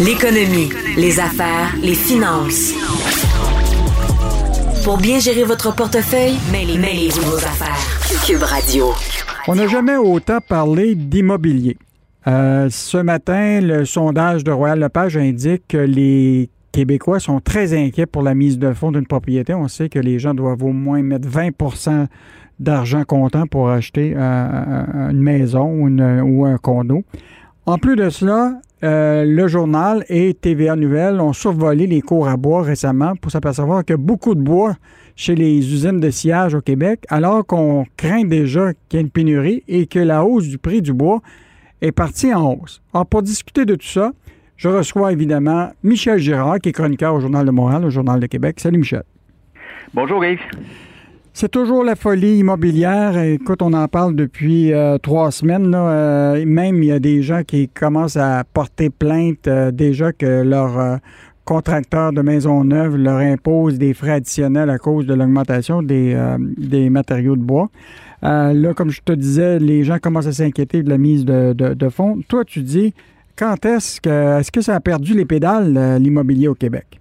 L'économie, les affaires, les finances. Pour bien gérer votre portefeuille, mêlez-vous vos affaires. Cube Radio. On n'a jamais autant parlé d'immobilier. Euh, ce matin, le sondage de Royal Lepage indique que les Québécois sont très inquiets pour la mise de fonds d'une propriété. On sait que les gens doivent au moins mettre 20% d'argent comptant pour acheter euh, une maison ou un condo. En plus de cela, euh, le journal et TVA Nouvelles ont survolé les cours à bois récemment pour s'apercevoir que beaucoup de bois chez les usines de sillage au Québec, alors qu'on craint déjà qu'il y ait une pénurie et que la hausse du prix du bois est partie en hausse. Alors, pour discuter de tout ça, je reçois évidemment Michel Girard, qui est chroniqueur au Journal de Montréal, au Journal de Québec. Salut Michel. Bonjour Yves. C'est toujours la folie immobilière. Écoute, on en parle depuis euh, trois semaines. Euh, même il y a des gens qui commencent à porter plainte euh, déjà que leur contracteur de maison neuve leur impose des frais additionnels à cause de l'augmentation des, des, matériaux de bois. là, comme je te disais, les gens commencent à s'inquiéter de la mise de, de fonds. Toi, tu dis, quand est-ce que, est-ce que ça a perdu les pédales, l'immobilier au Québec?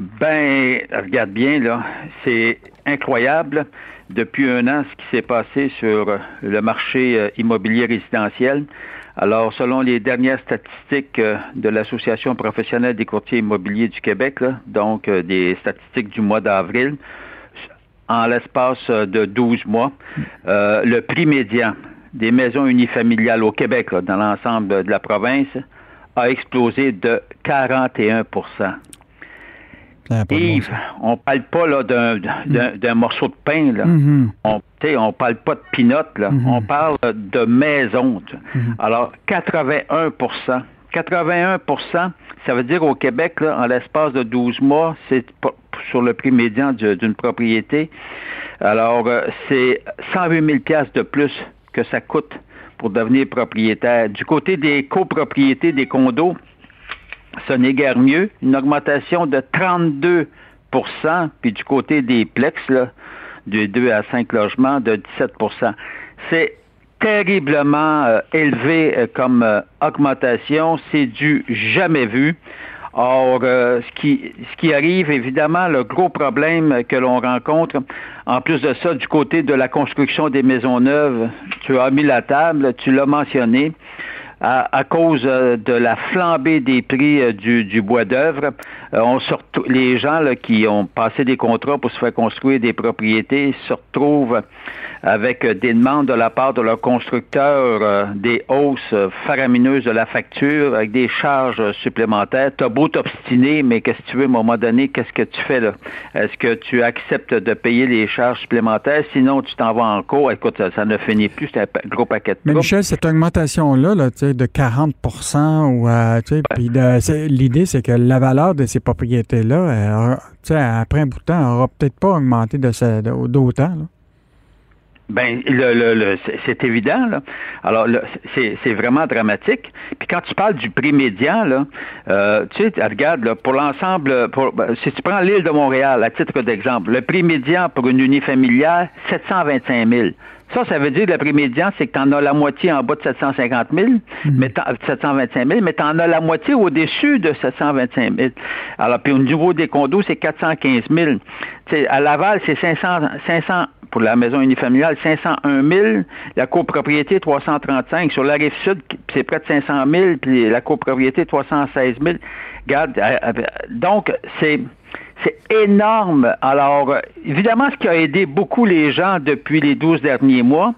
Ben, regarde bien, là, c'est incroyable depuis un an ce qui s'est passé sur le marché euh, immobilier résidentiel. Alors, selon les dernières statistiques euh, de l'Association professionnelle des courtiers immobiliers du Québec, donc euh, des statistiques du mois d'avril, en l'espace de 12 mois, le prix médian des maisons unifamiliales au Québec, dans l'ensemble de la province, a explosé de 41 Yves, on parle pas là d'un morceau de pain. Là. Mm-hmm. On on parle pas de pinottes, là. Mm-hmm. on parle de maison. Mm-hmm. Alors, 81% 81% ça veut dire au Québec, là, en l'espace de 12 mois, c'est sur le prix médian d'une propriété. Alors, euh, c'est 108 000 de plus que ça coûte pour devenir propriétaire. Du côté des copropriétés, des condos, ce n'est guère mieux. Une augmentation de 32% puis du côté des plex, là, de 2 à 5 logements, de 17% C'est terriblement euh, élevé euh, comme euh, augmentation. C'est du jamais vu. Or, ce, qui, ce qui arrive, évidemment, le gros problème que l'on rencontre, en plus de ça, du côté de la construction des maisons neuves, tu as mis la table, tu l'as mentionné, à, cause euh, de la flambée des prix euh, du, bois d'œuvre. Euh, on les gens qui ont passé des contrats pour se faire construire des propriétés se retrouvent avec des demandes de la part de leurs constructeurs, des hausses faramineuses de la facture, avec des charges supplémentaires. T'as beau t'obstiner, mais qu'est-ce que tu veux à un moment donné, qu'est-ce que tu fais là? Est-ce que tu acceptes de payer les charges supplémentaires? Sinon, tu t'en vas en cours. Écoute, ça, ne finit plus, c'est un gros paquet de Mais Michel, cette augmentation-là, là, de 40% ou euh, l'idée, c'est que la valeur de ces propriétés-là, après un bout de temps, n'aura peut-être pas augmenté d'autant. Ben, le, c'est évident. Là. Alors, c'est vraiment dramatique. Puis quand tu parles du prix médian, là, euh, tu sais, regarde, pour l'ensemble, ben, si tu prends l'île de Montréal, à titre d'exemple, le prix médian pour une unifamiliale, 725 000. Ça, ça veut dire que le prix médian, c'est que tu en as la moitié en bas de 750 000, mhm. mais 725 000, mais tu en as la moitié au-dessus de 725 000. Alors, puis au niveau des condos, c'est 415 000. T'sais, à Laval, c'est 500, 500 pour la maison unifamiliale, 501 000. La copropriété, 335. Sur la rive sud, c'est près de 500 000. Puis la copropriété, 316 000. Regarde, euh, euh, donc, c'est c'est énorme. Alors, évidemment, ce qui a aidé beaucoup les gens depuis les 12 derniers mois,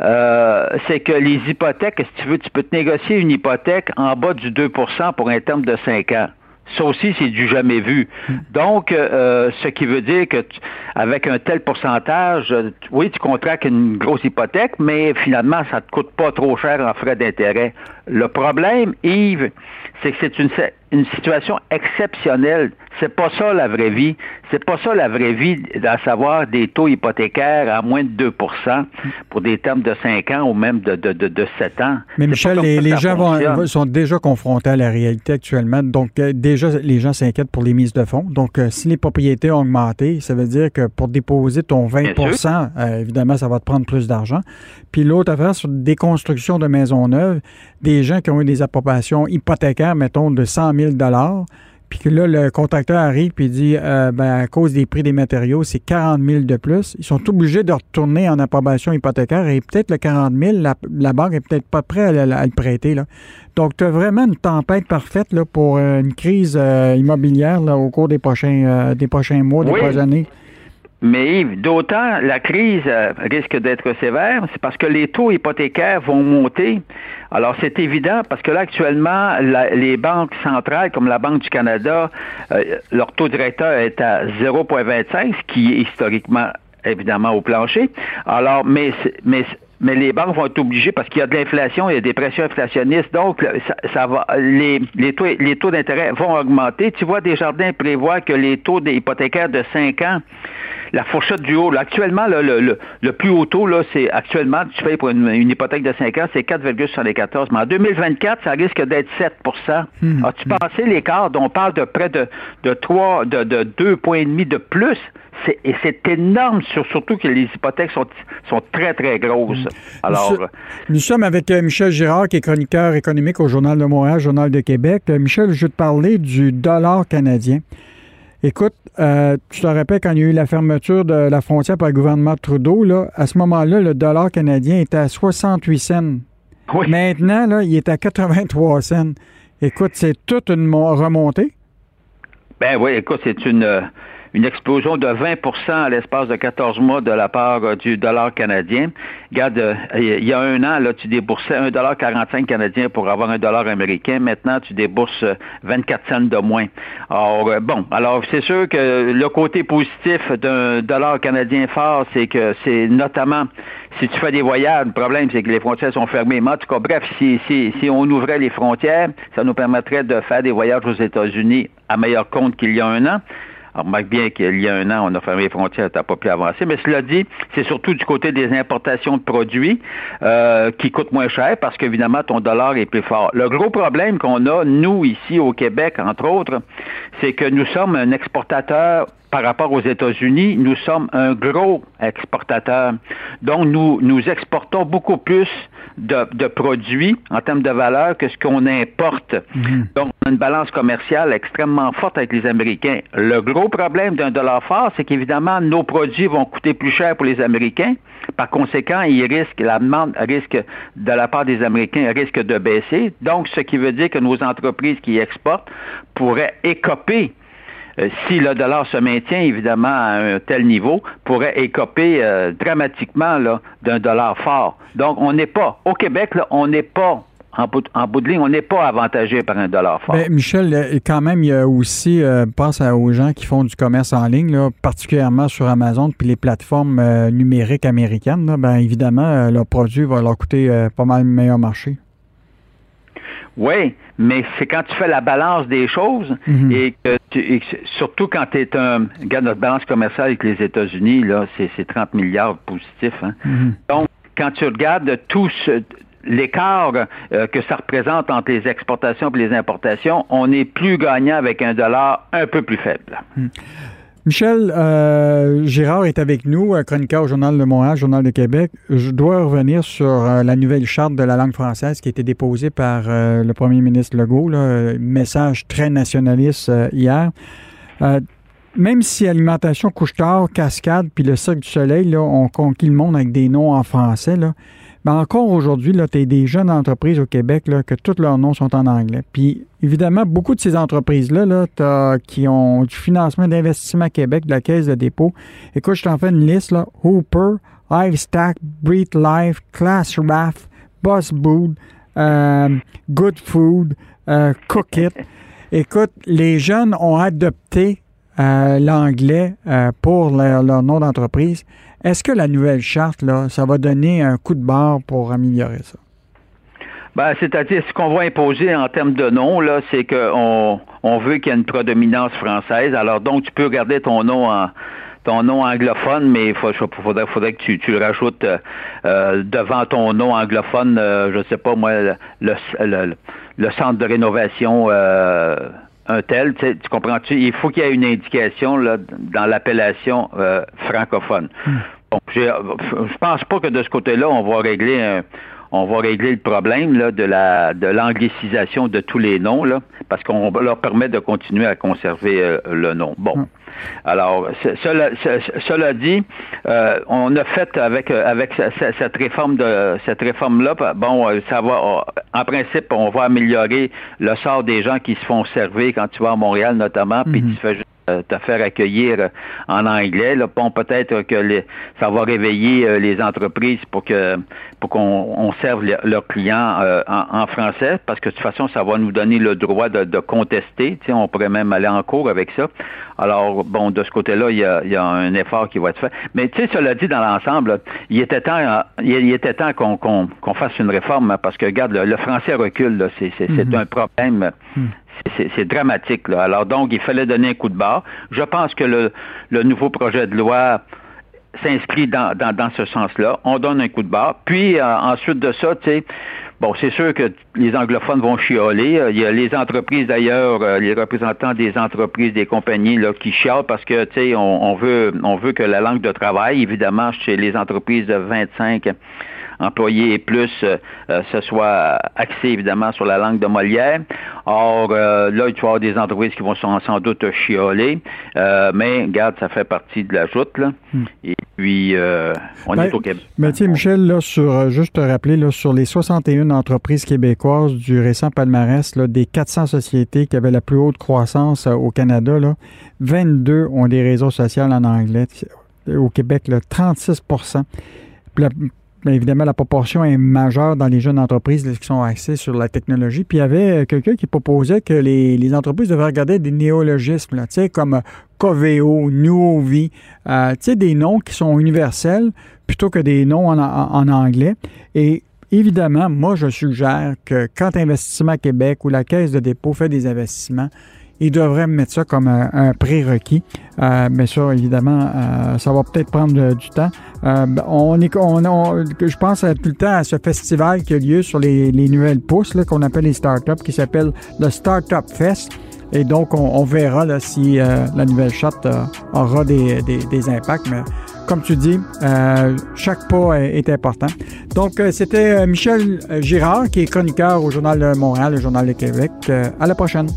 euh, c'est que les hypothèques, si tu veux, tu peux te négocier une hypothèque en bas du 2% pour un terme de 5 ans. Ça aussi, c'est du jamais vu. Donc, euh, ce qui veut dire que avec un tel pourcentage, oui, tu contractes une grosse hypothèque, mais finalement, ça te coûte pas trop cher en frais d'intérêt. Le problème, Yves, c'est que c'est une, une situation exceptionnelle. C'est pas ça la vraie vie. C'est pas ça la vraie vie, à savoir des taux hypothécaires à moins de 2% pour des termes de 5 ans ou même de, de, de, 7 ans. Mais Michel, les, gens vont, sont déjà confrontés à la réalité actuellement. Donc, euh, déjà, les gens s'inquiètent pour les mises de fonds. Donc, euh, si les propriétés ont augmenté, ça veut dire que pour déposer ton 20% euh, évidemment, ça va te prendre plus d'argent. Puis l'autre affaire, sur des constructions de maisons neuves, des des gens qui ont eu des approbations hypothécaires, mettons, de 100 000 puis que là, le contracteur arrive et dit, euh, ben, à cause des prix des matériaux, c'est 40 000 de plus. Ils sont obligés de retourner en approbation hypothécaire et peut-être le 40 000, la, banque est peut-être pas prête à, le prêter. Là. Donc, tu as vraiment une tempête parfaite là, pour euh, une crise euh, immobilière là, au cours des prochains, des prochains mois, des prochaines années. Mais Yves, d'autant la crise risque d'être sévère, c'est parce que les taux hypothécaires vont monter. Alors c'est évident parce que là actuellement, les banques centrales comme la Banque du Canada, euh, leur taux directeur est à 0,25, ce qui est historiquement évidemment au plancher. Alors, mais, mais mais les banques vont être obligées parce qu'il y a de l'inflation, il y a des pressions inflationnistes, donc ça, va les, les taux, les taux d'intérêt vont augmenter. Tu vois, Desjardins prévoit que les taux des hypothécaires de 5 ans la fourchette du haut. actuellement, le, le, plus haut taux, là, c'est actuellement, tu payes pour une, hypothèque de 5 ans, c'est 4,74. Mais en 2024, ça risque d'être 7% hmm. As-tu pensé l'écart dont on parle de près de, de 3, de, de 2 points et demi de plus? Et c'est énorme, surtout que les hypothèques sont, sont très, très grosses. Hmm. Alors, nous, sommes avec euh, Michel Girard, qui est chroniqueur économique au Journal de Montréal, Journal de Québec. Euh, Michel, je vais te parler du dollar canadien. Écoute, euh, tu te rappelles quand il y a eu la fermeture de la frontière par le gouvernement de Trudeau, là, à ce moment-là, le dollar canadien était à 68 cents. Maintenant, là, il est à 83 cents. Écoute, c'est toute une remontée. Ben oui, écoute, c'est une, une explosion de 20% à l'espace de 14 mois de la part euh, du dollar canadien. Regarde, euh, il y a un an, là, tu déboursais 1,45 canadien pour avoir un dollar américain. Maintenant, tu débourses 24 euh, cents de moins. Alors, bon, alors c'est sûr que le côté positif d'un dollar canadien fort, c'est que c'est notamment si tu fais des voyages, le problème, c'est que les frontières sont fermées. Mais en tout cas, bref, si, si, si on ouvrait les frontières, ça nous permettrait de faire des voyages aux États-Unis à meilleur compte qu'il y a un an. On remarque bien qu'il y a un an, on a fermé les frontières, tu n'as pas pu avancer. Mais cela dit, c'est surtout du côté des importations de produits euh, qui coûtent moins cher parce qu'évidemment, ton dollar est plus fort. Le gros problème qu'on a, nous, ici au Québec, entre autres, c'est que nous sommes un exportateur par rapport aux États-Unis, nous sommes un gros exportateur. Donc, nous, nous exportons beaucoup plus de, produits en termes de valeur que ce qu'on importe. Mhm. Donc, on a une balance commerciale extrêmement forte avec les Américains. Le gros problème d'un dollar fort, c'est qu'évidemment, nos produits vont coûter plus cher pour les Américains. Par conséquent, ils risquent, la demande risque de la part des Américains risque de baisser. Donc, ce qui veut dire que nos entreprises qui exportent pourraient écoper si le dollar se maintient évidemment à un tel niveau, pourrait écoper euh, dramatiquement d'un dollar fort. Donc, on n'est pas, au Québec, on n'est pas en bout, de ligne, on n'est pas avantagé par un dollar fort. Mais Michel, quand même, il y a aussi, euh, pense aux gens qui font du commerce en ligne, particulièrement sur Amazon, puis les plateformes numériques américaines. ben, évidemment, leurs produits vont leur coûter pas mal meilleur marché. Oui, mais c'est quand tu fais la balance des choses mhm. et que tu, surtout quand tu es un. Regarde notre balance commerciale avec les États-Unis, là, c'est 30 milliards positifs. Hein. Mhm. Donc, quand tu regardes tout l'écart euh, que ça représente entre les exportations et les importations, on est plus gagnant avec un dollar un peu plus faible. Mhm. Michel euh, Girard est avec nous, chroniqueur au Journal de Montréal, Journal de Québec. Je dois revenir sur euh, la nouvelle charte de la langue française qui a été déposée par euh, le premier ministre Legault, message très nationaliste hier. même si Alimentation Couche-Tard, Cascade puis le Cirque du Soleil là, ont conquis le monde avec des noms en français, là, mais encore aujourd'hui, tu as des jeunes entreprises au Québec là, que tous leurs noms sont en anglais. Puis évidemment, beaucoup de ces entreprises-là là, qui ont du financement d'investissement Québec, de la Caisse de dépôt. Écoute, je t'en fais une liste. Là. Hooper, Hivestack, Breed Life, Class Raft, Boss Boot, euh, Good Food, euh, Cook It. Écoute, les jeunes ont adopté euh, l'anglais pour leur nom d'entreprise. Est-ce que la nouvelle charte, là, ça va donner un coup de barre pour améliorer ça? Ben, c'est-à-dire, ce qu'on va imposer en termes de nom, là, c'est qu'on on veut qu'il y ait une prédominance française. Alors, donc, tu peux garder ton nom en ton nom anglophone, mais il faudrait, faudrait, que tu, le rajoutes euh, euh, devant ton nom anglophone, je euh, je sais pas moi, le, le, centre de rénovation un tel, tu, comprends-tu? Il faut qu'il y ait une indication là, dans l'appellation francophone. Hmm. Bon, je pense pas que de ce côté-là, on va régler un, on va régler le problème là, de la de l'anglicisation de tous les noms, là, parce qu'on leur permet de continuer à conserver euh, le nom. Bon. Hum. Alors, cela, cela dit, euh, on a fait avec avec cette réforme de cette réforme là, bon, ça va en principe, on va améliorer le sort des gens qui se font servir quand tu vas à Montréal notamment, puis tu fais juste euh, te faire accueillir euh, en anglais. Là. Bon, peut-être que ça va réveiller euh, les entreprises pour que pour qu'on serve leurs clients en, français, parce que de toute façon, ça va nous donner le droit de, de contester. Tu on pourrait même aller en cours avec ça. Alors, bon, de ce côté-là, il y a, il y a un effort qui va être fait. Mais tu sais, cela dit, dans l'ensemble, il était temps, il était temps qu'on qu'on fasse une réforme, hein, parce que regarde, le, français recule, c'est mm-hmm. un problème. Mm c'est dramatique. Là. Alors donc, il fallait donner un coup de barre. Je pense que le, nouveau projet de loi s'inscrit dans, ce sens-là. On donne un coup de barre. Puis euh, ensuite de ça, tu sais, bon, c'est sûr que les anglophones vont chioler. Euh, il y a les entreprises d'ailleurs, euh, les représentants des entreprises, des compagnies là, qui chialent parce que tu sais, on, veut on veut que la langue de travail, évidemment, chez les entreprises de 25 employés et plus, euh, euh, ce soit axé évidemment sur la langue de Molière. Or, euh, là, tu vas avoir des entreprises qui vont sans, doute chioler, mais regarde, ça fait partie de la joute. Là. Hmm. Et puis, on est ben, au Québec. Mais tu Michel, là, sur, juste te rappeler, là, sur les 61 entreprises québécoises du récent palmarès, là, des 400 sociétés qui avaient la plus haute croissance au Canada, là, 22 ont des réseaux sociaux en anglais. Au Québec, là, 36 Bien évidemment, la proportion est majeure dans les jeunes entreprises qui sont axées sur la technologie. Puis il y avait euh, quelqu'un qui proposait que les, entreprises devraient regarder des néologismes, comme euh, Coveo, Nuovi, euh, des noms qui sont universels plutôt que des noms en, en anglais. Et évidemment, moi, je suggère que quand Investissement Québec ou la Caisse de dépôt fait des investissements, ils devraient mettre ça comme un, prérequis. Euh, mais ça, évidemment, euh, ça va peut-être prendre du temps. Euh, on est, on, je pense tout le temps à ce festival qui a lieu sur les, nouvelles pousses qu'on appelle les startups, qui s'appelle le Startup Fest. Et donc, on, verra là, si la nouvelle shot aura des, des, impacts. Mais comme tu dis, chaque pas est, important. Donc, c'était Michel Girard, qui est chroniqueur au Journal de Montréal, le Journal de Québec. à la prochaine.